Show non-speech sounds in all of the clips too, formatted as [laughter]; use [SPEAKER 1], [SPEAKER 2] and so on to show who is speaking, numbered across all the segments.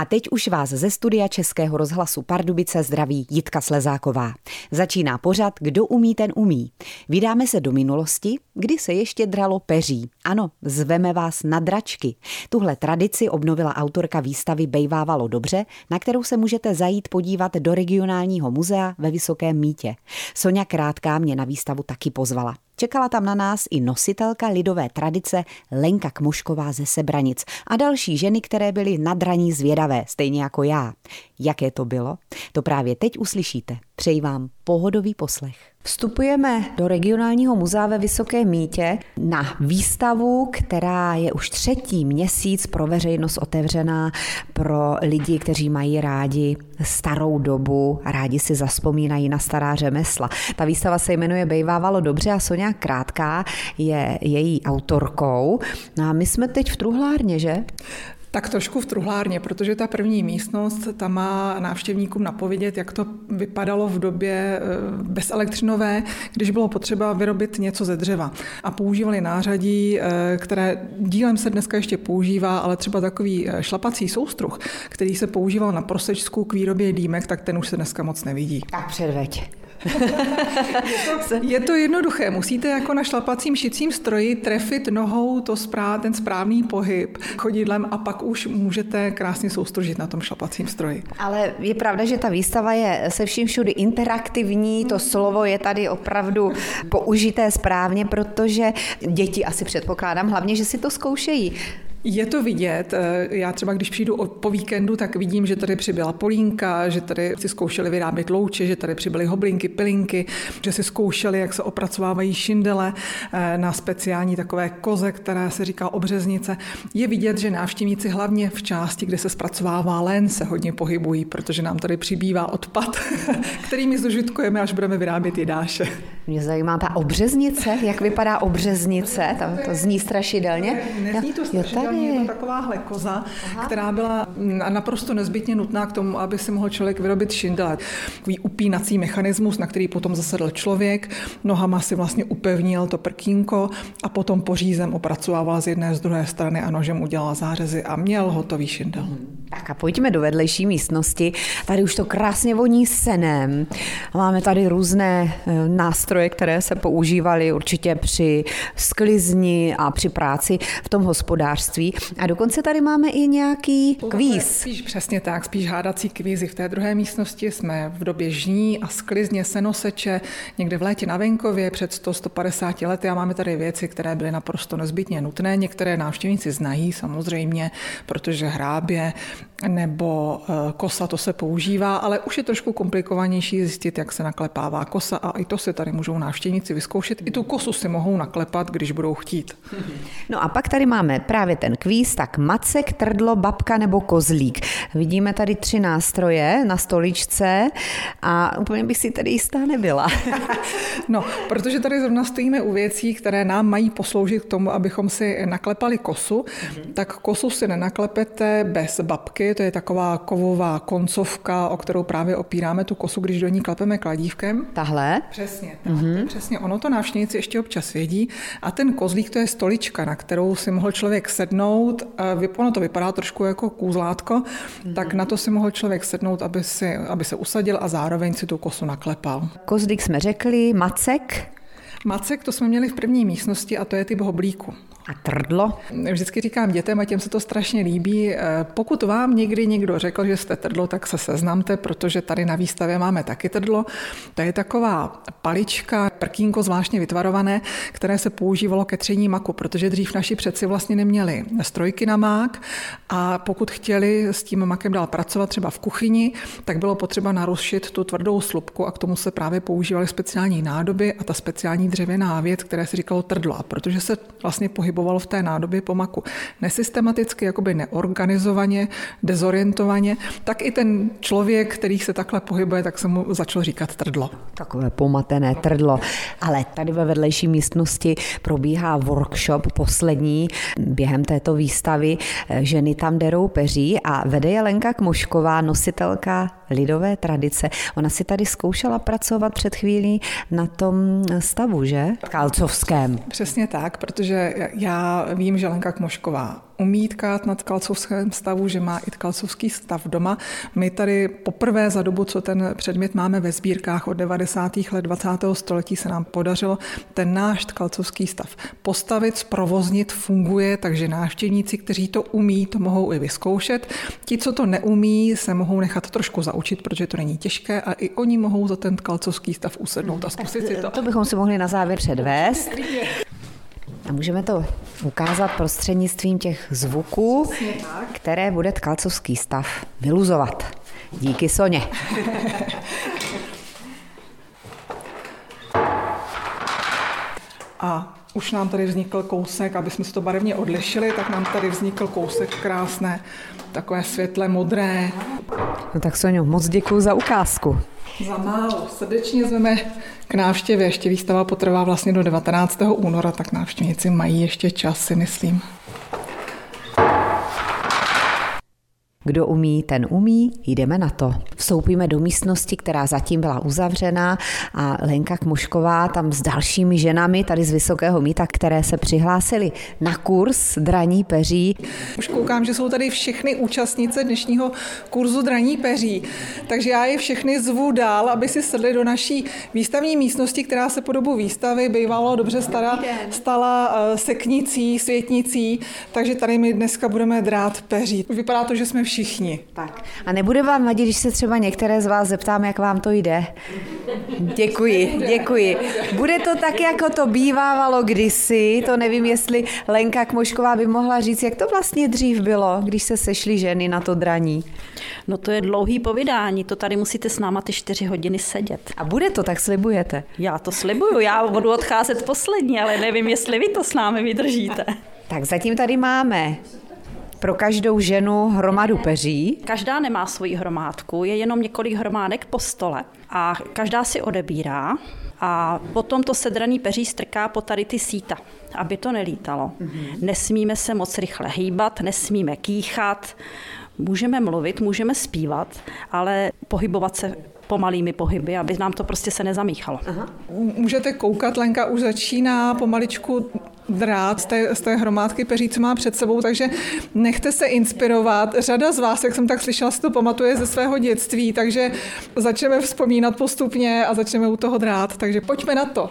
[SPEAKER 1] A teď už vás ze studia Českého rozhlasu Pardubice zdraví Jitka Slezáková. Začíná pořad Kdo umí, ten umí. Vydáme se do minulosti, kdy se ještě dralo peří. Ano, zveme vás na dračky. Tuhle tradici obnovila autorka výstavy Bejvávalo dobře, na kterou se můžete zajít podívat do regionálního muzea ve Vysokém mítě. Sonja Krátká mě na výstavu taky pozvala. Čekala tam na nás i nositelka lidové tradice Lenka Kmušková ze Sebranic a další ženy, které byly nadraní zvědavé, stejně jako já. Jaké to bylo? To právě teď uslyšíte. Přeji vám pohodový poslech. Vstupujeme do regionálního muzea ve Vysokém mítě na výstavu, která je už třetí měsíc pro veřejnost otevřená pro lidi, kteří mají rádi starou dobu rádi si zaspomínají na stará řemesla. Ta výstava se jmenuje Bejvávalo dobře a Sonja Krátká je její autorkou. No a my jsme teď v truhlárně, že?
[SPEAKER 2] Tak trošku v truhlárně, protože ta první místnost tam má návštěvníkům napovědět, jak to vypadalo v době eh, bezelektřinové, když bylo potřeba vyrobit něco ze dřeva. A používali nářadí, eh, které dílem se dneska ještě používá, ale třeba takový eh, šlapací soustruh, který se používal na prosečsku k výrobě dýmek, tak ten už se dneska moc nevidí.
[SPEAKER 1] Tak předveď
[SPEAKER 2] je, [laughs] to, je to jednoduché. Musíte jako na šlapacím šicím stroji trefit nohou to správ, ten správný pohyb chodidlem a pak už můžete krásně soustružit na tom šlapacím stroji.
[SPEAKER 1] Ale je pravda, že ta výstava je se vším všudy interaktivní, to slovo je tady opravdu použité správně, protože děti asi předpokládám hlavně, že si to zkoušejí.
[SPEAKER 2] Je to vidět. Eh, já třeba, když přijdu po víkendu, tak vidím, že tady přibyla polínka, že tady si zkoušeli vyrábět louče, že tady přibyly hoblinky, pilinky, že si zkoušeli, jak se opracovávají šindele eh, na speciální takové koze, které se říká obřeznice. Je vidět, že návštěvníci hlavně v části, kde se zpracovává len, se hodně pohybují, protože nám tady přibývá odpad, [laughs] kterými zužitkujeme, až budeme vyrábět jedáše.
[SPEAKER 1] Mě zajímá ta obřeznice, jak vypadá obřeznice, tam to zní strašidelně.
[SPEAKER 2] Nezní to strašidelně, je to takováhle koza, Aha. která byla naprosto nezbytně nutná k tomu, aby si mohl člověk vyrobit šindel. Takový upínací mechanismus, na který potom zasedl člověk, nohama si vlastně upevnil to prkínko a potom pořízem opracovával z jedné z druhé strany a nožem udělal zářezy a měl hotový šindel.
[SPEAKER 1] Tak a pojďme do vedlejší místnosti. Tady už to krásně voní senem. Máme tady různé e, nástroje, které se používaly určitě při sklizni a při práci v tom hospodářství hádací. A dokonce tady máme i nějaký kvíz.
[SPEAKER 2] Spíš přesně tak, spíš hádací kvízy. V té druhé místnosti jsme v době žní a sklizně senoseče někde v létě na venkově před 100-150 lety a máme tady věci, které byly naprosto nezbytně nutné. Některé návštěvníci znají samozřejmě, protože hrábě nebo eh, kosa to se používá, ale už je trošku komplikovanější zjistit, jak se naklepává kosa a i to si tady můžou návštěvníci vyzkoušet. I tu kosu si mohou naklepat, když budou chtít.
[SPEAKER 1] No a pak tady máme právě ten kvíz, tak macek, trdlo, babka nebo kozlík. Vidíme tady tři nástroje na stoličce a úplně bych si tady jistá nebyla. [laughs]
[SPEAKER 2] no, protože tady zrovna stojíme u věcí, které nám mají posloužit k tomu, abychom si naklepali kosu, mm-hmm. tak kosu si nenaklepete bez babky, to je taková kovová koncovka, o kterou právě opíráme tu kosu, když do ní klepeme kladívkem.
[SPEAKER 1] Tahle?
[SPEAKER 2] Přesně, tak, mm-hmm. přesně. Ono to návštěvníci ještě občas vědí. A ten kozlík to je stolička, na kterou si mohl člověk sednout sednout, ono to vypadá trošku jako kůzlátko, mm-hmm. tak na to si mohl člověk sednout, aby, si, aby se usadil a zároveň si tu kosu naklepal.
[SPEAKER 1] Kozlík jsme řekli, macek?
[SPEAKER 2] Macek to jsme měli v první místnosti a to je typ hoblíku.
[SPEAKER 1] A trdlo?
[SPEAKER 2] Vždycky říkám dětem a těm se to strašně líbí. Eh, pokud vám někdy někdo řekl, že jste trdlo, tak se seznamte, protože tady na výstavě máme taky trdlo. To je taková palička, prkínko zvláštně vytvarované, které se používalo ke tření maku, protože dřív naši předci vlastně neměli strojky na mák a pokud chtěli s tím makem dál pracovat třeba v kuchyni, tak bylo potřeba narušit tu tvrdou slupku a k tomu se právě používaly speciální nádoby a ta speciální dřevěná věc, které se říkalo trdlo. A protože se vlastně pohybovalo pohyboval v té nádobě po maku nesystematicky, jakoby neorganizovaně, dezorientovaně, tak i ten člověk, který se takhle pohybuje, tak se mu začal říkat trdlo.
[SPEAKER 1] Takové pomatené trdlo. Ale tady ve vedlejší místnosti probíhá workshop poslední během této výstavy. Ženy tam derou peří a vede je Lenka Kmošková, nositelka lidové tradice. Ona si tady zkoušela pracovat před chvílí na tom stavu, že? Kalcovském.
[SPEAKER 2] Přesně tak, protože já vím, že Lenka Kmošková umí tkát na tkalcovském stavu, že má i tkalcovský stav doma. My tady poprvé za dobu, co ten předmět máme ve sbírkách od 90. let 20. století, se nám podařilo ten náš tkalcovský stav postavit, zprovoznit, funguje, takže návštěvníci, kteří to umí, to mohou i vyzkoušet. Ti, co to neumí, se mohou nechat trošku zaučit, protože to není těžké a i oni mohou za ten tkalcovský stav usednout a zkusit si to.
[SPEAKER 1] To bychom si mohli na závěr předvést. A můžeme to ukázat prostřednictvím těch zvuků, které bude tkalcovský stav vyluzovat. Díky Soně.
[SPEAKER 2] A už nám tady vznikl kousek, aby jsme se to barevně odlišili, tak nám tady vznikl kousek krásné, takové světle modré.
[SPEAKER 1] No tak Sonio, moc děkuji za ukázku.
[SPEAKER 2] Za málo. Srdečně zveme k návštěvě. Ještě výstava potrvá vlastně do 19. února, tak návštěvníci mají ještě čas, si myslím.
[SPEAKER 1] Kdo umí, ten umí, jdeme na to. Vstoupíme do místnosti, která zatím byla uzavřená a Lenka Kmošková tam s dalšími ženami tady z Vysokého míta, které se přihlásily na kurz draní peří.
[SPEAKER 2] Už koukám, že jsou tady všechny účastnice dnešního kurzu draní peří, takže já je všechny zvu dál, aby si sedli do naší výstavní místnosti, která se po dobu výstavy bývalo dobře stará, stala eh, seknicí, světnicí, takže tady my dneska budeme drát peří. Vypadá to, že jsme všichni.
[SPEAKER 1] Tak. A nebude vám vadit, když se třeba některé z vás zeptám, jak vám to jde? Děkuji, děkuji. Bude to tak, jako to bývávalo kdysi, to nevím, jestli Lenka Kmošková by mohla říct, jak to vlastně dřív bylo, když se sešly ženy na to draní.
[SPEAKER 3] No to je dlouhý povídání, to tady musíte s náma ty čtyři hodiny sedět.
[SPEAKER 1] A bude to, tak slibujete?
[SPEAKER 3] Já to slibuju, já budu odcházet poslední, ale nevím, jestli vy to s námi vydržíte.
[SPEAKER 1] Tak zatím tady máme pro každou ženu hromadu peří.
[SPEAKER 3] Každá nemá svoji hromádku, je jenom několik hromádek po stole a každá si odebírá a potom to sedraný peří strká po tady ty síta, aby to nelítalo. Mm-hmm. Nesmíme se moc rychle hýbat, nesmíme kýchat, můžeme mluvit, můžeme zpívat, ale pohybovat se pomalými pohyby, aby nám to prostě se nezamíchalo. Aha.
[SPEAKER 2] Můžete koukat, Lenka už začíná pomaličku drát z té, z té hromádky peří, co má před sebou, takže nechte se inspirovat. Řada z vás, jak jsem tak slyšela, si to pamatuje ze svého dětství, takže začneme vzpomínat postupně a začneme u toho drát, takže pojďme na to.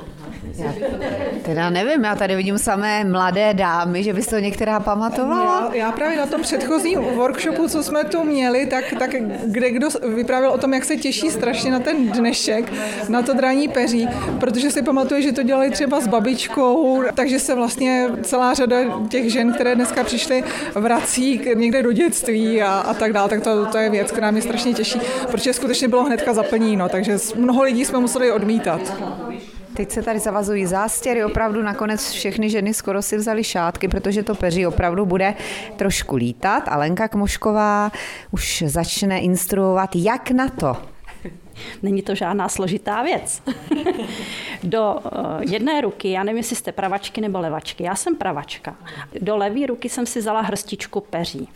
[SPEAKER 1] Teda nevím, já tady vidím samé mladé dámy, že bys to některá pamatovala.
[SPEAKER 2] Já, já právě na tom předchozím workshopu, co jsme tu měli, tak, tak kde kdo vyprávěl o tom, jak se těší strašně na ten dnešek, na to draní peří, protože si pamatuje, že to dělali třeba s babičkou, takže se vlastně celá řada těch žen, které dneska přišly, vrací někde do dětství a, a tak dále, tak to, to je věc, která mě strašně těší, protože skutečně bylo hnedka zaplněno, takže mnoho lidí jsme museli odmítat.
[SPEAKER 1] Teď se tady zavazují zástěry, opravdu nakonec všechny ženy skoro si vzali šátky, protože to peří opravdu bude trošku lítat. A Lenka Kmošková už začne instruovat, jak na to.
[SPEAKER 3] Není to žádná složitá věc. [laughs] Do eh, jedné ruky, já nevím, jestli jste pravačky nebo levačky, já jsem pravačka. Do levé ruky jsem si vzala hrstičku peří.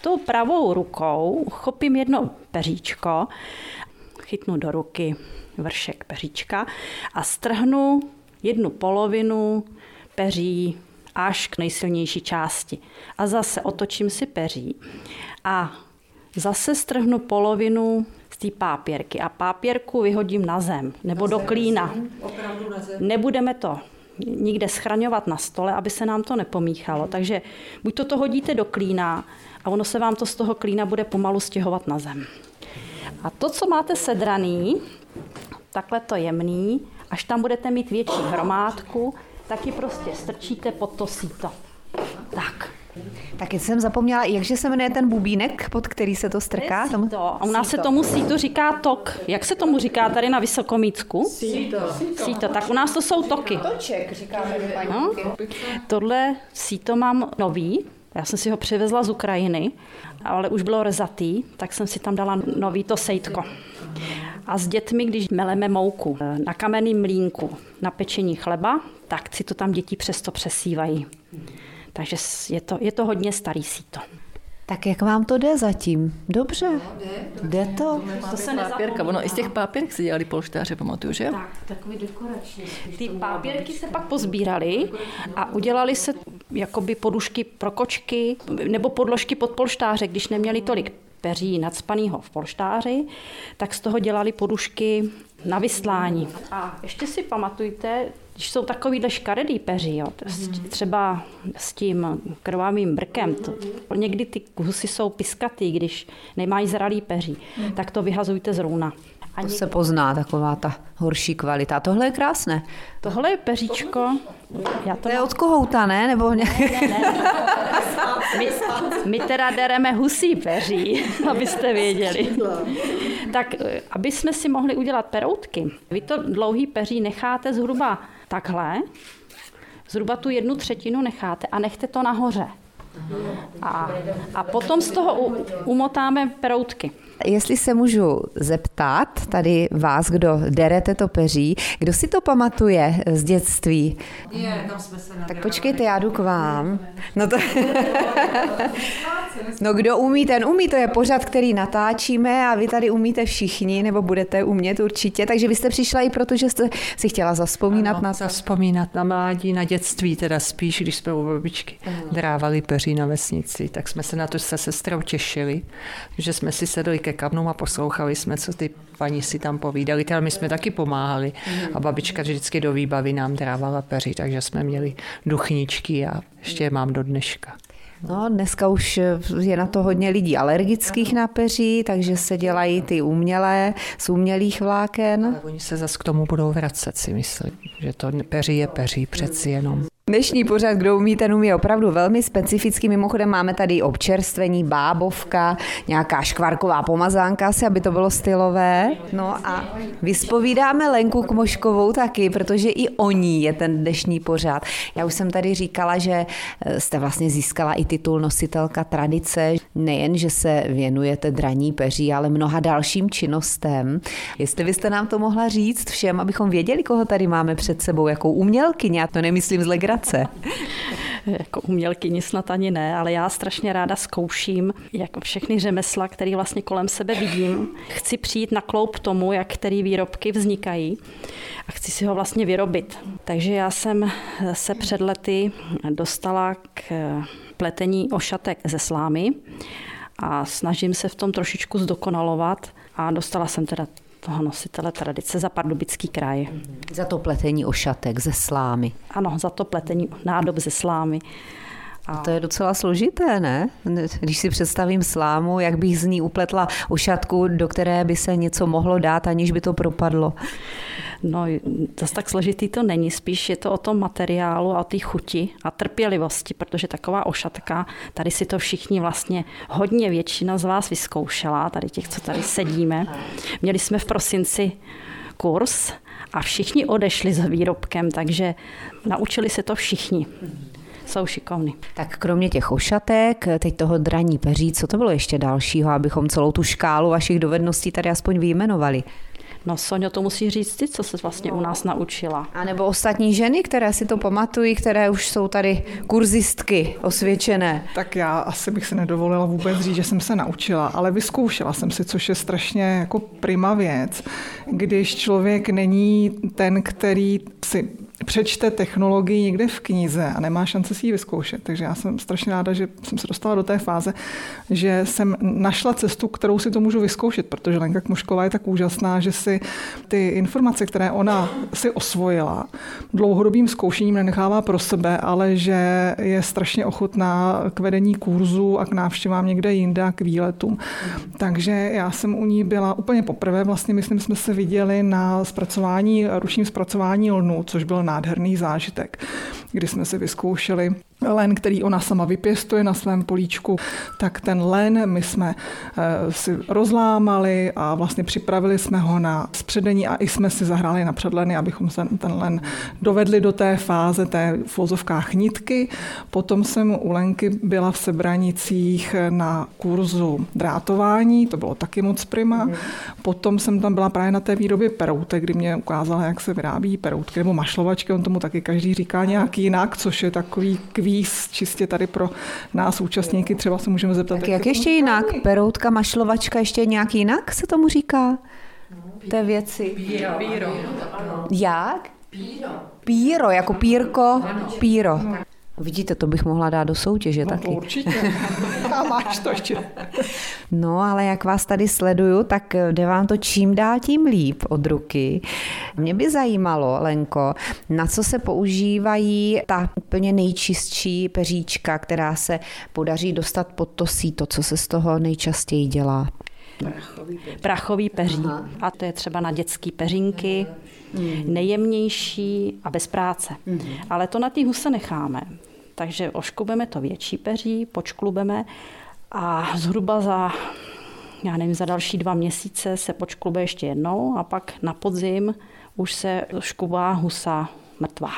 [SPEAKER 3] Tou pravou rukou chopím jedno peříčko, chytnu do ruky vršek peříčka a strhnu jednu polovinu peří až k nejsilnější části. A zase otočím si peří a zase strhnu polovinu z té pápěrky a pápěrku vyhodím na zem nebo do klína. Nebudeme to nikde schraňovat na stole, aby se nám to nepomíchalo. Takže buď to, to hodíte do klína a ono se vám to z toho klína bude pomalu stěhovat na zem. A to, co máte sedraný, takhle to jemný, až tam budete mít větší hromádku, tak ji prostě strčíte pod to síto. Tak.
[SPEAKER 1] Tak jsem zapomněla, jakže se jmenuje ten bubínek, pod který se to strká?
[SPEAKER 3] Tomu... To. A u nás síto. se tomu síto říká tok. Jak se tomu říká tady na Vysokomícku?
[SPEAKER 1] Síto.
[SPEAKER 3] Síto. Tak u nás to jsou toky.
[SPEAKER 1] Toček, říkáme no?
[SPEAKER 3] Tohle síto mám nový, já jsem si ho přivezla z Ukrajiny, ale už bylo rezatý, tak jsem si tam dala nový to sejtko. A s dětmi, když meleme mouku na kamenným mlínku na pečení chleba, tak si to tam děti přesto přesívají. Takže je to, je to hodně starý síto.
[SPEAKER 1] Tak jak vám to jde zatím? Dobře. No, jde. jde to?
[SPEAKER 4] To se pápěrka. Ono i z těch pápěrek se dělali polštáře, pamatuju, že
[SPEAKER 3] Tak, takový dekorační. Ty pápěrky se pak pozbírali a udělali se jakoby podušky pro kočky nebo podložky pod polštáře, když neměli tolik peří nadspanýho v polštáři, tak z toho dělali podušky na vyslání. A ještě si pamatujte, když jsou takovýhle škaredý peří, jo, třeba s tím krvavým brkem, to, někdy ty kusy jsou piskatý, když nemají zralý peří, tak to vyhazujte z růna.
[SPEAKER 1] To se pozná, taková ta horší kvalita. Tohle je krásné.
[SPEAKER 3] Tohle je peříčko.
[SPEAKER 1] Já to, to je od kohouta, ne? Nebo ne, ne, ne.
[SPEAKER 3] My, my teda dereme husí peří, [laughs] abyste věděli. Tak, aby jsme si mohli udělat peroutky, vy to dlouhý peří necháte zhruba takhle, zhruba tu jednu třetinu necháte a nechte to nahoře. A, a potom z toho u, umotáme peroutky.
[SPEAKER 1] Jestli se můžu zeptat, tady vás, kdo derete to peří, kdo si to pamatuje z dětství? Je, tam jsme se Tak počkejte, já jdu k vám. No, to... [laughs] [laughs] no kdo umí, ten umí, to je pořad, který natáčíme a vy tady umíte všichni, nebo budete umět určitě, takže vy jste přišla i proto, že jste si chtěla zaspomínat ano, na
[SPEAKER 4] to. zaspomínat na mládí, na dětství, teda spíš, když jsme u babičky drávali peří na vesnici, tak jsme se na to se sestrou těšili, že jsme si sedli ke kamnu a poslouchali jsme, co ty paní si tam povídali. Teda my jsme taky pomáhali a babička vždycky do výbavy nám drávala peři, takže jsme měli duchničky a ještě je mám do dneška.
[SPEAKER 1] No, dneska už je na to hodně lidí alergických na peří, takže se dělají ty umělé z umělých vláken.
[SPEAKER 4] Oni se zase k tomu budou vracet, si myslím, že to peří je peří přeci jenom.
[SPEAKER 1] Dnešní pořad, kdo umí, ten umí opravdu velmi specifický. Mimochodem máme tady občerstvení, bábovka, nějaká škvarková pomazánka, asi, aby to bylo stylové. No a vyspovídáme Lenku Kmoškovou taky, protože i o ní je ten dnešní pořad. Já už jsem tady říkala, že eh, jste vlastně získala i titul nositelka tradice. Nejen, že se věnujete draní peří, ale mnoha dalším činnostem. Jestli byste nám to mohla říct všem, abychom věděli, koho tady máme před sebou, jakou umělkyně, já to nemyslím z práce.
[SPEAKER 3] jako umělkyni snad ani ne, ale já strašně ráda zkouším jako všechny řemesla, které vlastně kolem sebe vidím. Chci přijít na kloup tomu, jak které výrobky vznikají a chci si ho vlastně vyrobit. Takže já jsem se před lety dostala k pletení ošatek ze slámy a snažím se v tom trošičku zdokonalovat a dostala jsem teda toho nositele tradice za Pardubický kraj.
[SPEAKER 1] Za to pletení ošatek ze slámy.
[SPEAKER 3] Ano, za to pletení nádob ze slámy.
[SPEAKER 1] A to je docela složité, ne? Když si představím slámu, jak bych z ní upletla ušatku, do které by se něco mohlo dát, aniž by to propadlo.
[SPEAKER 3] No, zase tak složitý to není, spíš je to o tom materiálu a o té chuti a trpělivosti, protože taková ošatka, tady si to všichni vlastně hodně většina z vás vyzkoušela, tady těch, co tady sedíme. Měli jsme v prosinci kurz a všichni odešli za výrobkem, takže naučili se to všichni jsou šikovní.
[SPEAKER 1] Tak kromě těch ošatek, teď toho draní peří, co to bylo ještě dalšího, abychom celou tu škálu vašich dovedností tady aspoň vyjmenovali?
[SPEAKER 3] No Sonio, to musí říct ty, co se vlastně u nás naučila.
[SPEAKER 1] A nebo ostatní ženy, které si to pamatují, které už jsou tady kurzistky osvědčené.
[SPEAKER 2] Tak já asi bych si nedovolila vůbec říct, že jsem se naučila, ale vyzkoušela jsem si, což je strašně jako prima věc, když člověk není ten, který si přečte technologii někde v knize a nemá šance si ji vyzkoušet. Takže já jsem strašně ráda, že jsem se dostala do té fáze, že jsem našla cestu, kterou si to můžu vyzkoušet, protože Lenka Kmušková je tak úžasná, že si ty informace, které ona si osvojila, dlouhodobým zkoušením nenechává pro sebe, ale že je strašně ochotná k vedení kurzu a k návštěvám někde jinde a k výletům. Takže já jsem u ní byla úplně poprvé, vlastně myslím, jsme se viděli na zpracování, ručním zpracování lnu, což byl nádherný zážitek, kdy jsme si vyzkoušeli len, který ona sama vypěstuje na svém políčku, tak ten len my jsme eh, si rozlámali a vlastně připravili jsme ho na spředení a i jsme si zahráli na předleny, abychom se ten len dovedli do té fáze té v vozovkách nitky. Potom jsem u Lenky byla v Sebranicích na kurzu drátování, to bylo taky moc prima. Mhm. Potom jsem tam byla právě na té výrobě peroutek, kdy mě ukázala, jak se vyrábí peroutky nebo mašlovačky, on tomu taky každý říká nějak nějak jinak, což je takový kvíz čistě tady pro nás účastníky. Třeba se můžeme zeptat.
[SPEAKER 1] Tak jak ještě jinak? Peroutka, mašlovačka, ještě nějak jinak se tomu říká? Té věci.
[SPEAKER 4] Píro. Píro.
[SPEAKER 1] Jak? Píro. Píro, jako pírko, píro. Vidíte, to bych mohla dát do soutěže
[SPEAKER 2] No,
[SPEAKER 1] taky.
[SPEAKER 2] určitě. [laughs] A máš to ještě.
[SPEAKER 1] No, ale jak vás tady sleduju, tak jde vám to čím dál tím líp od ruky. Mě by zajímalo, Lenko, na co se používají ta úplně nejčistší peříčka, která se podaří dostat pod to síto, co se z toho nejčastěji dělá.
[SPEAKER 3] Prachový peří. A to je třeba na dětský peřinky, nejjemnější a bez práce. Ale to na ty huse necháme. Takže oškubeme to větší peří, počklubeme a zhruba za, já nevím, za další dva měsíce se počklube ještě jednou a pak na podzim už se škubá husa mrtvá.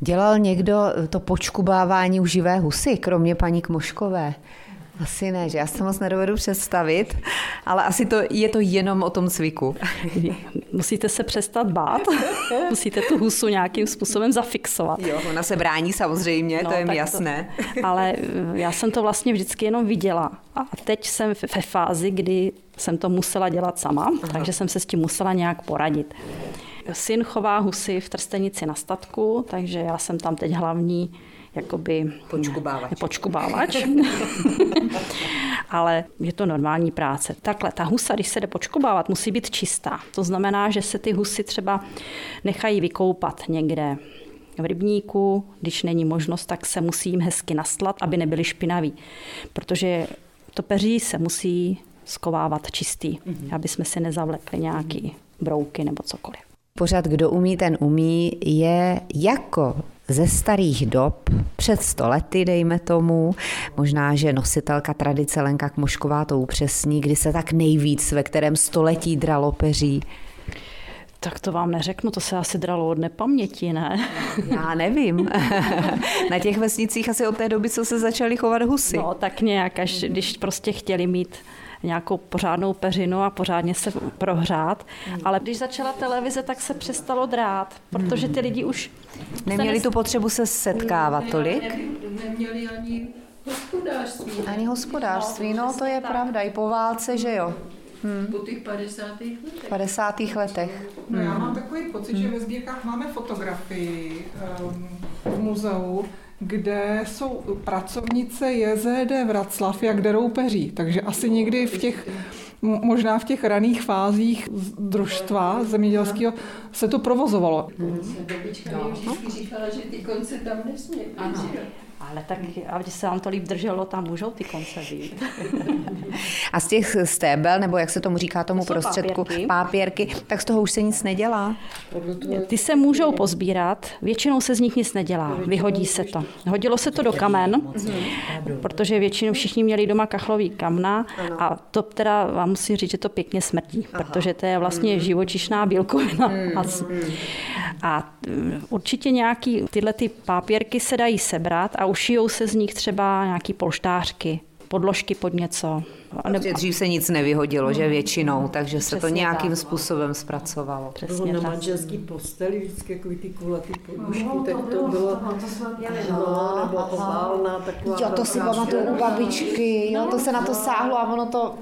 [SPEAKER 1] Dělal někdo to počkubávání u živé husy, kromě paní Kmoškové? Asi ne, že já to moc nedovedu představit, ale asi to, je to jenom o tom cviku. [laughs]
[SPEAKER 3] Musíte se přestat bát, [laughs] musíte tu husu nějakým způsobem zafixovat.
[SPEAKER 1] Jo, ona se brání samozřejmě,
[SPEAKER 3] No,
[SPEAKER 1] to je mi
[SPEAKER 3] tak to-
[SPEAKER 1] jasné. [laughs]
[SPEAKER 3] Ale eh, já jsem to vlastně vždycky jenom viděla. A teď jsem ve fázi, kdy jsem to musela dělat sama, takže jsem se s tím musela nějak poradit. Syn chová husy v Trstenici na statku, takže já jsem tam teď hlavní jakoby
[SPEAKER 1] Počkubávač.
[SPEAKER 3] počkubávač. [laughs] Ale je to normální práce. Takhle, ta husa, když se jde počkubávat, musí být čistá. To znamená, že se ty husy třeba nechají vykoupat někde v rybníku, když není možnost, tak se musí jim hezky nastlat, aby nebyly špinaví. Protože to peří se musí skovávat čistý, aby jsme si nezavlekli nějaký brouky nebo cokoliv.
[SPEAKER 1] Pořád kdo umí, ten umí, je jako ze starých dob, před stolety, dejme tomu. Možná, že nositelka tradice Lenka Kmošková to upřesní, kdy se tak nejvíc, ve kterém století dralo peří.
[SPEAKER 3] Tak to vám neřeknu, to se asi dralo od nepaměti, ne? [laughs]
[SPEAKER 1] Já nevím. [laughs] Na těch vesnicích asi od té doby, co se začaly chovat husy.
[SPEAKER 3] No, tak nějak, až když prostě chtěli mít nějakou pořádnou peřinu a pořádně se prohřát. Ale když začala televize, tak se přestalo drát, protože ty lidi už...
[SPEAKER 1] Neměli
[SPEAKER 3] nes-
[SPEAKER 1] tu potřebu se setkávat tolik?
[SPEAKER 5] Neměli ani hospodářství.
[SPEAKER 1] Ani hospodářství, no to je pravda, i po válce, že jo,
[SPEAKER 5] Po těch 50. letech.
[SPEAKER 1] v 50. letech.
[SPEAKER 2] No, já mám takový pocit, že ve sbírkách máme fotografii um, v muzeu, kde jsou pracovnice JZD Vraclav, jak derou peří. Takže asi někdy v těch, možná v těch raných fázích družstva zemědělského se to provozovalo.
[SPEAKER 5] Babička mi vždycky říkala, že ty konce tam nesmí. být.
[SPEAKER 3] Ale tak, aby se vám to líp drželo, tam můžou ty konce být. [laughs]
[SPEAKER 1] A z těch stébel, nebo jak se tomu říká tomu
[SPEAKER 3] To
[SPEAKER 1] prostředku,
[SPEAKER 3] pápěrky.
[SPEAKER 1] pápěrky, tak z toho už se nic nedělá.
[SPEAKER 3] Ty se můžou pozbírat, většinou se z nich nic nedělá, vyhodí se to. Hodilo se to do kamen, protože většinou všichni měli doma kachlový kamna a to teda vám musím říct, že to pěkně smrdí, protože to je vlastně živočišná bílkovina. A s- A mm, určitě nějaký tyhle ty pápěrky se dají sebrat a ušijou se z nich třeba nějaký polštářky, podložky pod něco.
[SPEAKER 1] Protože dřív se nic nevyhodilo, že většinou, takže se to nějakým
[SPEAKER 3] tak.
[SPEAKER 1] způsobem zpracovalo.
[SPEAKER 5] Bylo
[SPEAKER 3] Přesně
[SPEAKER 5] na
[SPEAKER 3] tak.
[SPEAKER 5] manželský posteli vždycky jako ty kulatý podmužky, tak to bylo aha, nebo oválná taková.
[SPEAKER 1] Jo, to si pamatuju u babičky, jo, to se na to sáhlo a ono to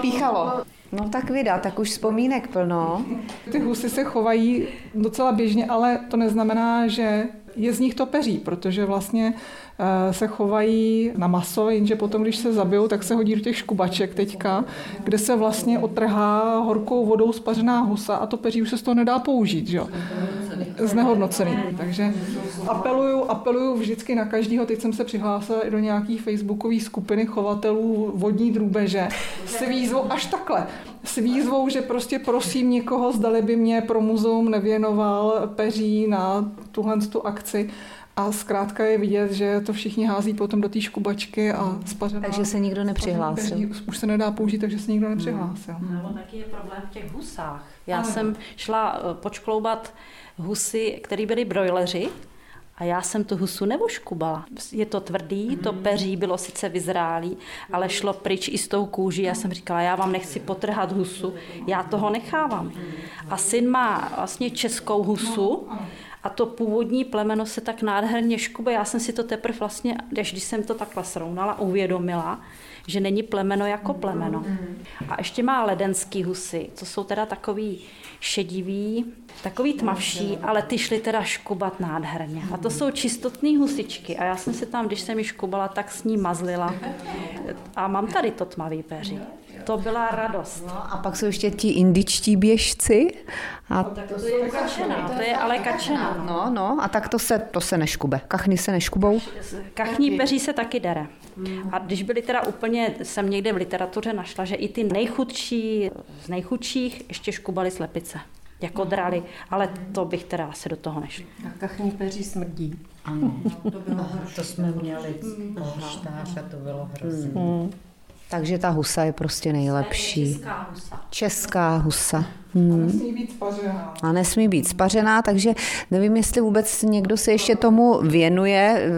[SPEAKER 1] píchalo. No tak vida, tak už vzpomínek plno. [laughs]
[SPEAKER 2] Ty husy se chovají docela běžně, ale to neznamená, že je z nich to peří, protože vlastně eh, se chovají na maso, jenže potom, když se zabijou, tak se hodí do těch škubaček teďka, kde se vlastně otrhá horkou vodou spařená husa a to peří už se z toho nedá použít, že jo? Znehodnocený. Takže apeluju, apeluju vždycky na každého, teď jsem se přihlásila i do nějaký facebookové skupiny chovatelů vodní drůbeže s výzvou až takhle, s výzvou, že prostě prosím někoho, zdali by mě pro muzeum nevěnoval peří na tuhle tu akci. A zkrátka je vidět, že to všichni hází potom do té škubačky a spařená.
[SPEAKER 1] Takže se nikdo nepřihlásil.
[SPEAKER 2] peří Už se nedá použít, takže se nikdo nepřihlásil.
[SPEAKER 3] Nebo taky je problém v těch husách. Já jsem šla eh, počkloubat husy, které byly brojleři, a já jsem tu husu nevoškubala. Je to tvrdý, to peří bylo sice vyzrálý, ale šlo pryč i s tou kůží. Já jsem říkala, já vám nechci potrhat husu, já toho nechávám. A syn má vlastně českou husu A to původní plemeno se tak nádherně škube. Já jsem si to teprve vlastně, když jsem to takhle srovnala, uvědomila, že není plemeno jako plemeno. A ještě má ledenský husy, co jsou teda takový šedivý, takový tmavší, ale ty šly teda škubat nádherně. A to jsou čistotné husičky. A já jsem si tam, když jsem ji škubala, tak s ní mazlila. A mám tady to tmavý peří. To byla radost.
[SPEAKER 1] No a pak jsou ještě ti indičtí běžci. A
[SPEAKER 3] to, to je kačena, to je ale kačena.
[SPEAKER 1] No, no, a tak to se, to se neškube. Kachny se neškubou?
[SPEAKER 3] Kachní peří se taky dere. A když byly teda úplně, jsem někde v literatuře našla, že i ty nejchudší z nejchudších ještě škubali slepice jako drali, ale to bych teda asi do toho nešla.
[SPEAKER 5] A kachní peří smrdí.
[SPEAKER 6] Ano, to, bylo to jsme měli polštář a to bylo hrozné. Hmm.
[SPEAKER 1] Takže ta husa je prostě nejlepší.
[SPEAKER 3] Česká husa.
[SPEAKER 1] Česká husa.
[SPEAKER 2] Hmm. A nesmí být spařená.
[SPEAKER 1] A nesmí být spařená, takže nevím, jestli vůbec někdo se ještě tomu věnuje,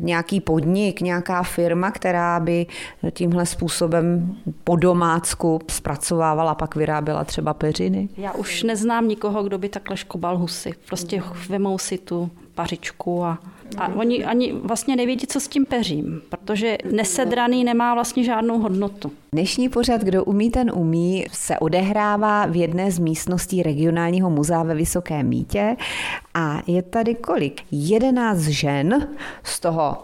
[SPEAKER 1] nějaký podnik, nějaká firma, která by tímhle způsobem po domácku zpracovávala, pak vyráběla třeba peřiny.
[SPEAKER 3] Já už neznám nikoho, kdo by takhle škobal husy. Prostě vemou si tu pařičku a, a oni ani vlastně nevědí, co s tím peřím, protože nesedraný nemá vlastně žádnou hodnotu.
[SPEAKER 1] Dnešní pořad Kdo umí, ten umí se odehrává v jedné z místností regionálního muzea ve Vysokém Mítě a je tady kolik? Jedenáct žen, z toho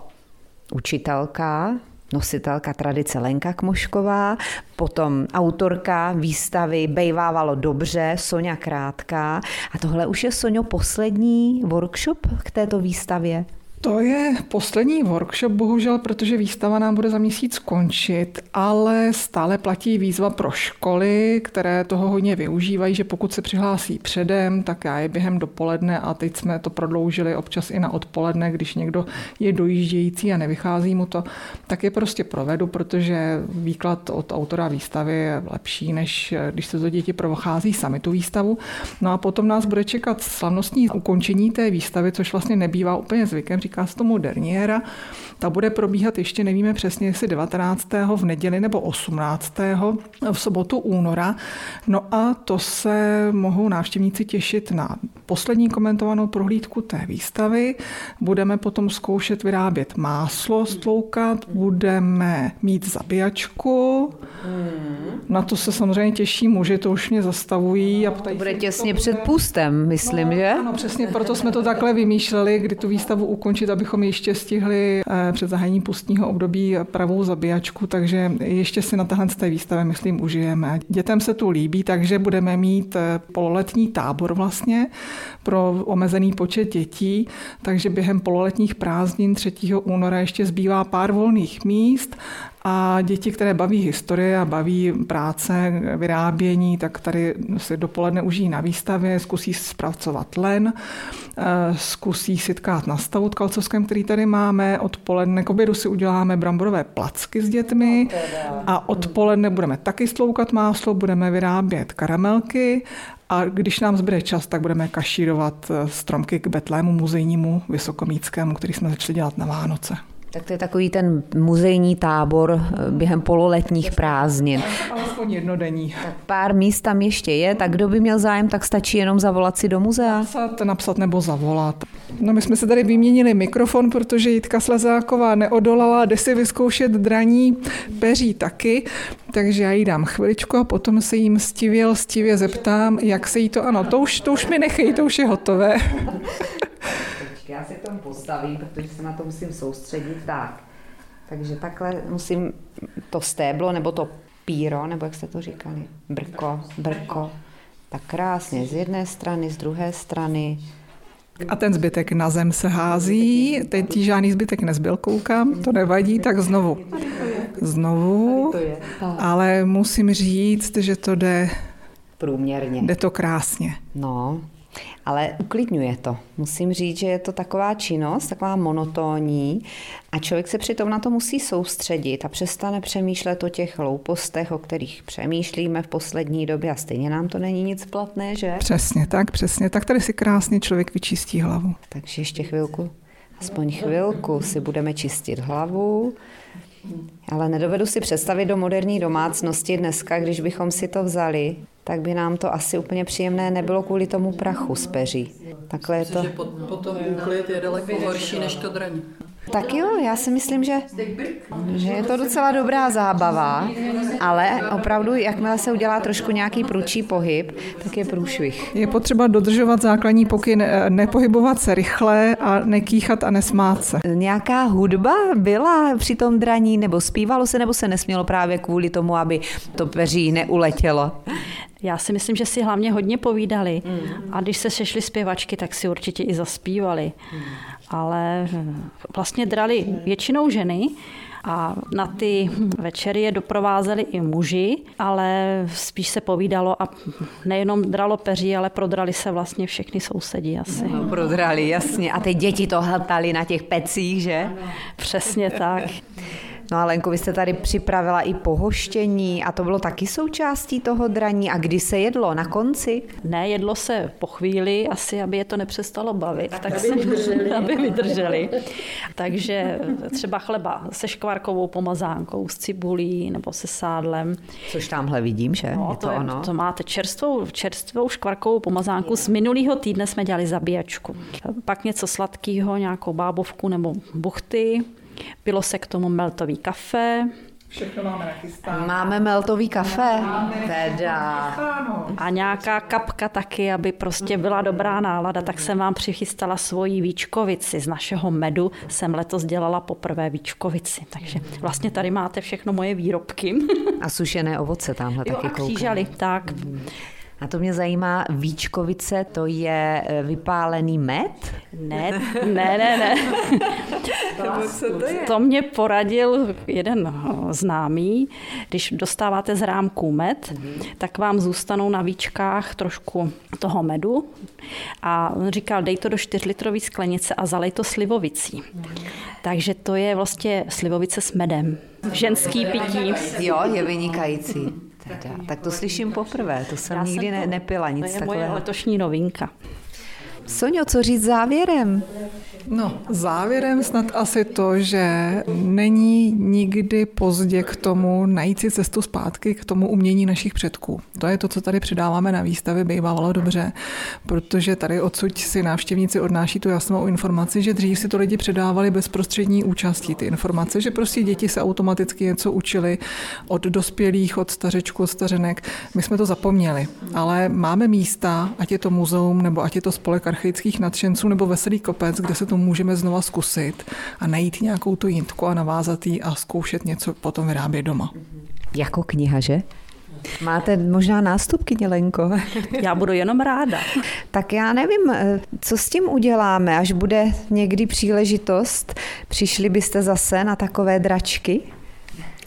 [SPEAKER 1] učitelka, nositelka tradice Lenka Kmošková, potom autorka výstavy Bejvávalo dobře, Sonja Krátká. A tohle už je, Sonjo, poslední workshop k této výstavě?
[SPEAKER 2] To je poslední workshop, bohužel, protože výstava nám bude za měsíc končit, ale stále platí výzva pro školy, které toho hodně využívají, že pokud se přihlásí předem, tak já je během dopoledne a teď jsme to prodloužili občas i na odpoledne, když někdo je dojíždějící a nevychází mu to, tak je prostě provedu, protože výklad od autora výstavy je lepší, než když se to děti prochází sami tu výstavu. No a potom nás bude čekat slavnostní ukončení té výstavy, což vlastně nebývá úplně zvykem říká se tomu derniéra. Ta bude probíhat ještě nevíme přesně, jestli 19. v neděli nebo 18. v sobotu února. No a to se mohou návštěvníci těšit na poslední komentovanou prohlídku té výstavy. Budeme potom zkoušet vyrábět máslo, stloukat, budeme mít zabíjačku. Na to se samozřejmě těší muži, to už mě zastavují. A
[SPEAKER 1] to bude těsně před pustem, myslím,
[SPEAKER 2] no,
[SPEAKER 1] že?
[SPEAKER 2] Ano, přesně proto jsme to takhle vymýšleli, kdy tu výstavu ukončit, abychom ještě stihli eh, před zahájením pustního období pravou zabíjačku, takže ještě si na tahle té výstavě, myslím, užijeme. Dětem se tu líbí, takže budeme mít eh, pololetní tábor vlastně pro omezený počet dětí, takže během pololetních prázdnin 3. února ještě zbývá pár volných míst a děti, které baví historie a baví práce, vyrábění, tak tady si dopoledne užijí na výstavě, zkusí zpracovat len, eh, zkusí si tkát na stavu tkalcovském, který tady máme. Odpoledne k obědu si uděláme bramborové placky s dětmi a odpoledne budeme taky sloukat máslo, budeme vyrábět karamelky a když nám zbyde čas, tak budeme kašírovat eh, stromky k betlému muzejnímu vysokomíckému, který jsme začali dělat na Vánoce.
[SPEAKER 1] Tak to je takový ten muzejní tábor eh, během pololetních prázdnin.
[SPEAKER 2] Alespoň jednodenní.
[SPEAKER 1] Tak pár míst tam ještě je, tak kdo by měl zájem, tak stačí jenom zavolat si do muzea.
[SPEAKER 2] Napsat, napsat nebo zavolat. No my jsme se tady vyměnili mikrofon, protože Jitka Slezáková neodolala, jde si vyzkoušet draní peří taky, takže já jí dám chviličku a potom se jí stivě, stivě zeptám, jak se jí to, ano, to už, to už mi nechej, to už je hotové.
[SPEAKER 1] Já se k tomu postavím, protože se na to musím soustředit tak. Takže takhle musím to stéblo nebo to píro, nebo jak jste to říkali, brko, brko, tak krásně z jedné strany, z druhé strany.
[SPEAKER 2] A ten zbytek na zem se hází, teď žádný zbytek nezbyl, koukám, to nevadí, tak znovu. Znovu, ale musím říct, že to jde
[SPEAKER 1] průměrně.
[SPEAKER 2] Jde to krásně.
[SPEAKER 1] No, ale uklidňuje to. Musím říct, že je to taková činnost, taková monotónní a člověk se přitom na to musí soustředit a přestane přemýšlet o těch hloupostech, o kterých přemýšlíme v poslední době a stejně nám to není nic platné, že?
[SPEAKER 2] Přesně tak, přesně tak. Tady si krásně člověk vyčistí hlavu.
[SPEAKER 1] Takže ještě chvilku, aspoň chvilku si budeme čistit hlavu. Ale nedovedu si představit do moderní domácnosti dneska, když bychom si to vzali, tak by nám to asi úplně příjemné nebylo kvůli tomu prachu z peří. Takhle je to...
[SPEAKER 5] Že potom úklid je daleko horší než to draní.
[SPEAKER 1] Tak jo, já si myslím, že, že je to docela dobrá zábava, ale opravdu, jakmile se udělá trošku nějaký průčí pohyb, tak je průšvih.
[SPEAKER 2] Je potřeba dodržovat základní pokyn, eh, nepohybovat se rychle a nekýchat a nesmát se.
[SPEAKER 1] Nějaká hudba byla při tom draní, nebo zpívalo se, nebo se nesmělo právě kvůli tomu, aby to peří neuletělo?
[SPEAKER 3] Já si myslím, že si hlavně hodně povídali a když se sešly zpěvačky, tak si určitě i zaspívali. Ale vlastně drali většinou ženy, a na ty večery je doprovázeli i muži, ale spíš se povídalo a nejenom dralo peří, ale prodrali se vlastně všechny sousedí asi.
[SPEAKER 1] No, prodrali, jasně. A ty děti to hltali na těch pecích, že?
[SPEAKER 3] Přesně tak. [laughs]
[SPEAKER 1] No a Lenko, vy jste tady připravila i pohoštění a to bylo taky součástí toho draní. A kdy se jedlo? Na konci?
[SPEAKER 3] Ne, jedlo se po chvíli, asi aby je to nepřestalo bavit. Tak, tak aby, vydrželi. [laughs] aby vydrželi. Takže třeba chleba se škvarkovou pomazánkou, s cibulí nebo se sádlem.
[SPEAKER 1] Což tamhle vidím, že?
[SPEAKER 3] No,
[SPEAKER 1] je to,
[SPEAKER 3] to, je,
[SPEAKER 1] ono.
[SPEAKER 3] to máte čerstvou, čerstvou škvarkovou pomazánku. Z minulého týdne jsme dělali zabíjačku. Pak něco sladkého, nějakou bábovku nebo buchty Pilo se k tomu meltový kafe.
[SPEAKER 2] Všechno máme nachystáno.
[SPEAKER 1] Máme meltový kafe? Teda.
[SPEAKER 3] A nějaká kapka taky, aby prostě byla dobrá nálada, tak jsem vám přichystala svoji víčkovici. Z našeho medu jsem letos dělala poprvé víčkovici. Takže vlastně tady máte všechno moje výrobky.
[SPEAKER 1] A sušené ovoce tamhle
[SPEAKER 3] jo,
[SPEAKER 1] taky
[SPEAKER 3] a křížaly, tak.
[SPEAKER 1] A to mě zajímá, víčkovice, to je e, vypálený med?
[SPEAKER 3] Ne, [laughs] ne, ne, ne. [laughs] To mě poradil jeden známý. Když dostáváte z rámků med, tak vám zůstanou na víčkách trošku toho medu. A on říkal, dej to do 4-litrové sklenice a zalej to slivovicí. Takže to je vlastně slivovice s medem. Ženský pití.
[SPEAKER 1] Jo, je vynikající. Teda, tak to slyším poprvé, to jsem
[SPEAKER 3] Já
[SPEAKER 1] nikdy
[SPEAKER 3] jsem
[SPEAKER 1] ne,
[SPEAKER 3] to-
[SPEAKER 1] nepila nic
[SPEAKER 3] To je moje
[SPEAKER 1] takového.
[SPEAKER 3] letošní novinka.
[SPEAKER 1] Sonio, co říct závěrem?
[SPEAKER 2] No, závěrem snad asi to, že není nikdy pozdě k tomu najít si cestu zpátky k tomu umění našich předků. To je to, co tady předáváme na výstavě, bývalo dobře, protože tady odsud si návštěvníci odnáší tu jasnou informaci, že dřív si to lidi předávali bezprostřední účastí ty informace, že prostě děti se automaticky něco učili od dospělých, od stařečků, od stařenek. My jsme to zapomněli, ale máme místa, ať je to muzeum, nebo ať je to spolek archaických nadšenců, nebo veselý kopec, kde se to můžeme znova zkusit a najít nějakou tu jintku a navázat ji a zkoušet něco potom vyrábět doma.
[SPEAKER 1] Jako kniha, že? Máte možná nástupkyně, Lenko?
[SPEAKER 3] Já budu jenom ráda.
[SPEAKER 1] Tak já nevím, eh, co s tím uděláme, až bude někdy příležitost. Přišli byste zase na takové dračky?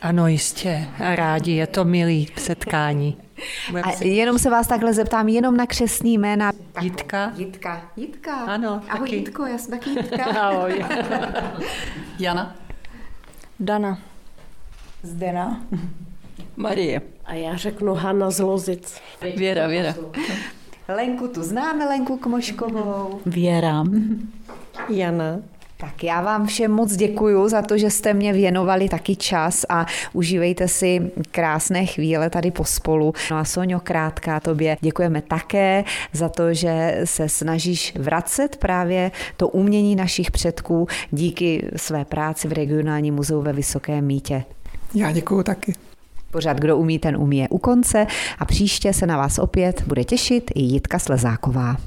[SPEAKER 4] Ano, jistě. A rádi, je to milý setkání.
[SPEAKER 1] A jenom se vás takhle zeptám, jenom na křesní jména.
[SPEAKER 4] Jitka?
[SPEAKER 1] Jitka. Jitka.
[SPEAKER 4] Ano,
[SPEAKER 1] Ahoj
[SPEAKER 4] taky.
[SPEAKER 1] Jitko, já jsem taky Jitka. [laughs]
[SPEAKER 4] Ahoj. [laughs]
[SPEAKER 5] Jana?
[SPEAKER 7] Dana.
[SPEAKER 6] Zdena.
[SPEAKER 5] Marie.
[SPEAKER 7] A já řeknu Hanna z Lozic.
[SPEAKER 5] Věra, Věra.
[SPEAKER 1] Lenku tu známe, Lenku Kmoškovou.
[SPEAKER 6] Věra.
[SPEAKER 7] Jana.
[SPEAKER 1] Tak já vám všem moc děkuju za to, že jste mě věnovali taky čas a užívejte si krásné chvíle tady pospolu. No a Soňo, krátká tobě děkujeme také za to, že se snažíš vracet právě to umění našich předků díky své práci v regionálním muzeu ve Vysokém Mítě.
[SPEAKER 2] Já děkuju taky.
[SPEAKER 1] Pořád kdo umí, ten umí je u konce a příště se na vás opět bude těšit i Jitka Slezáková.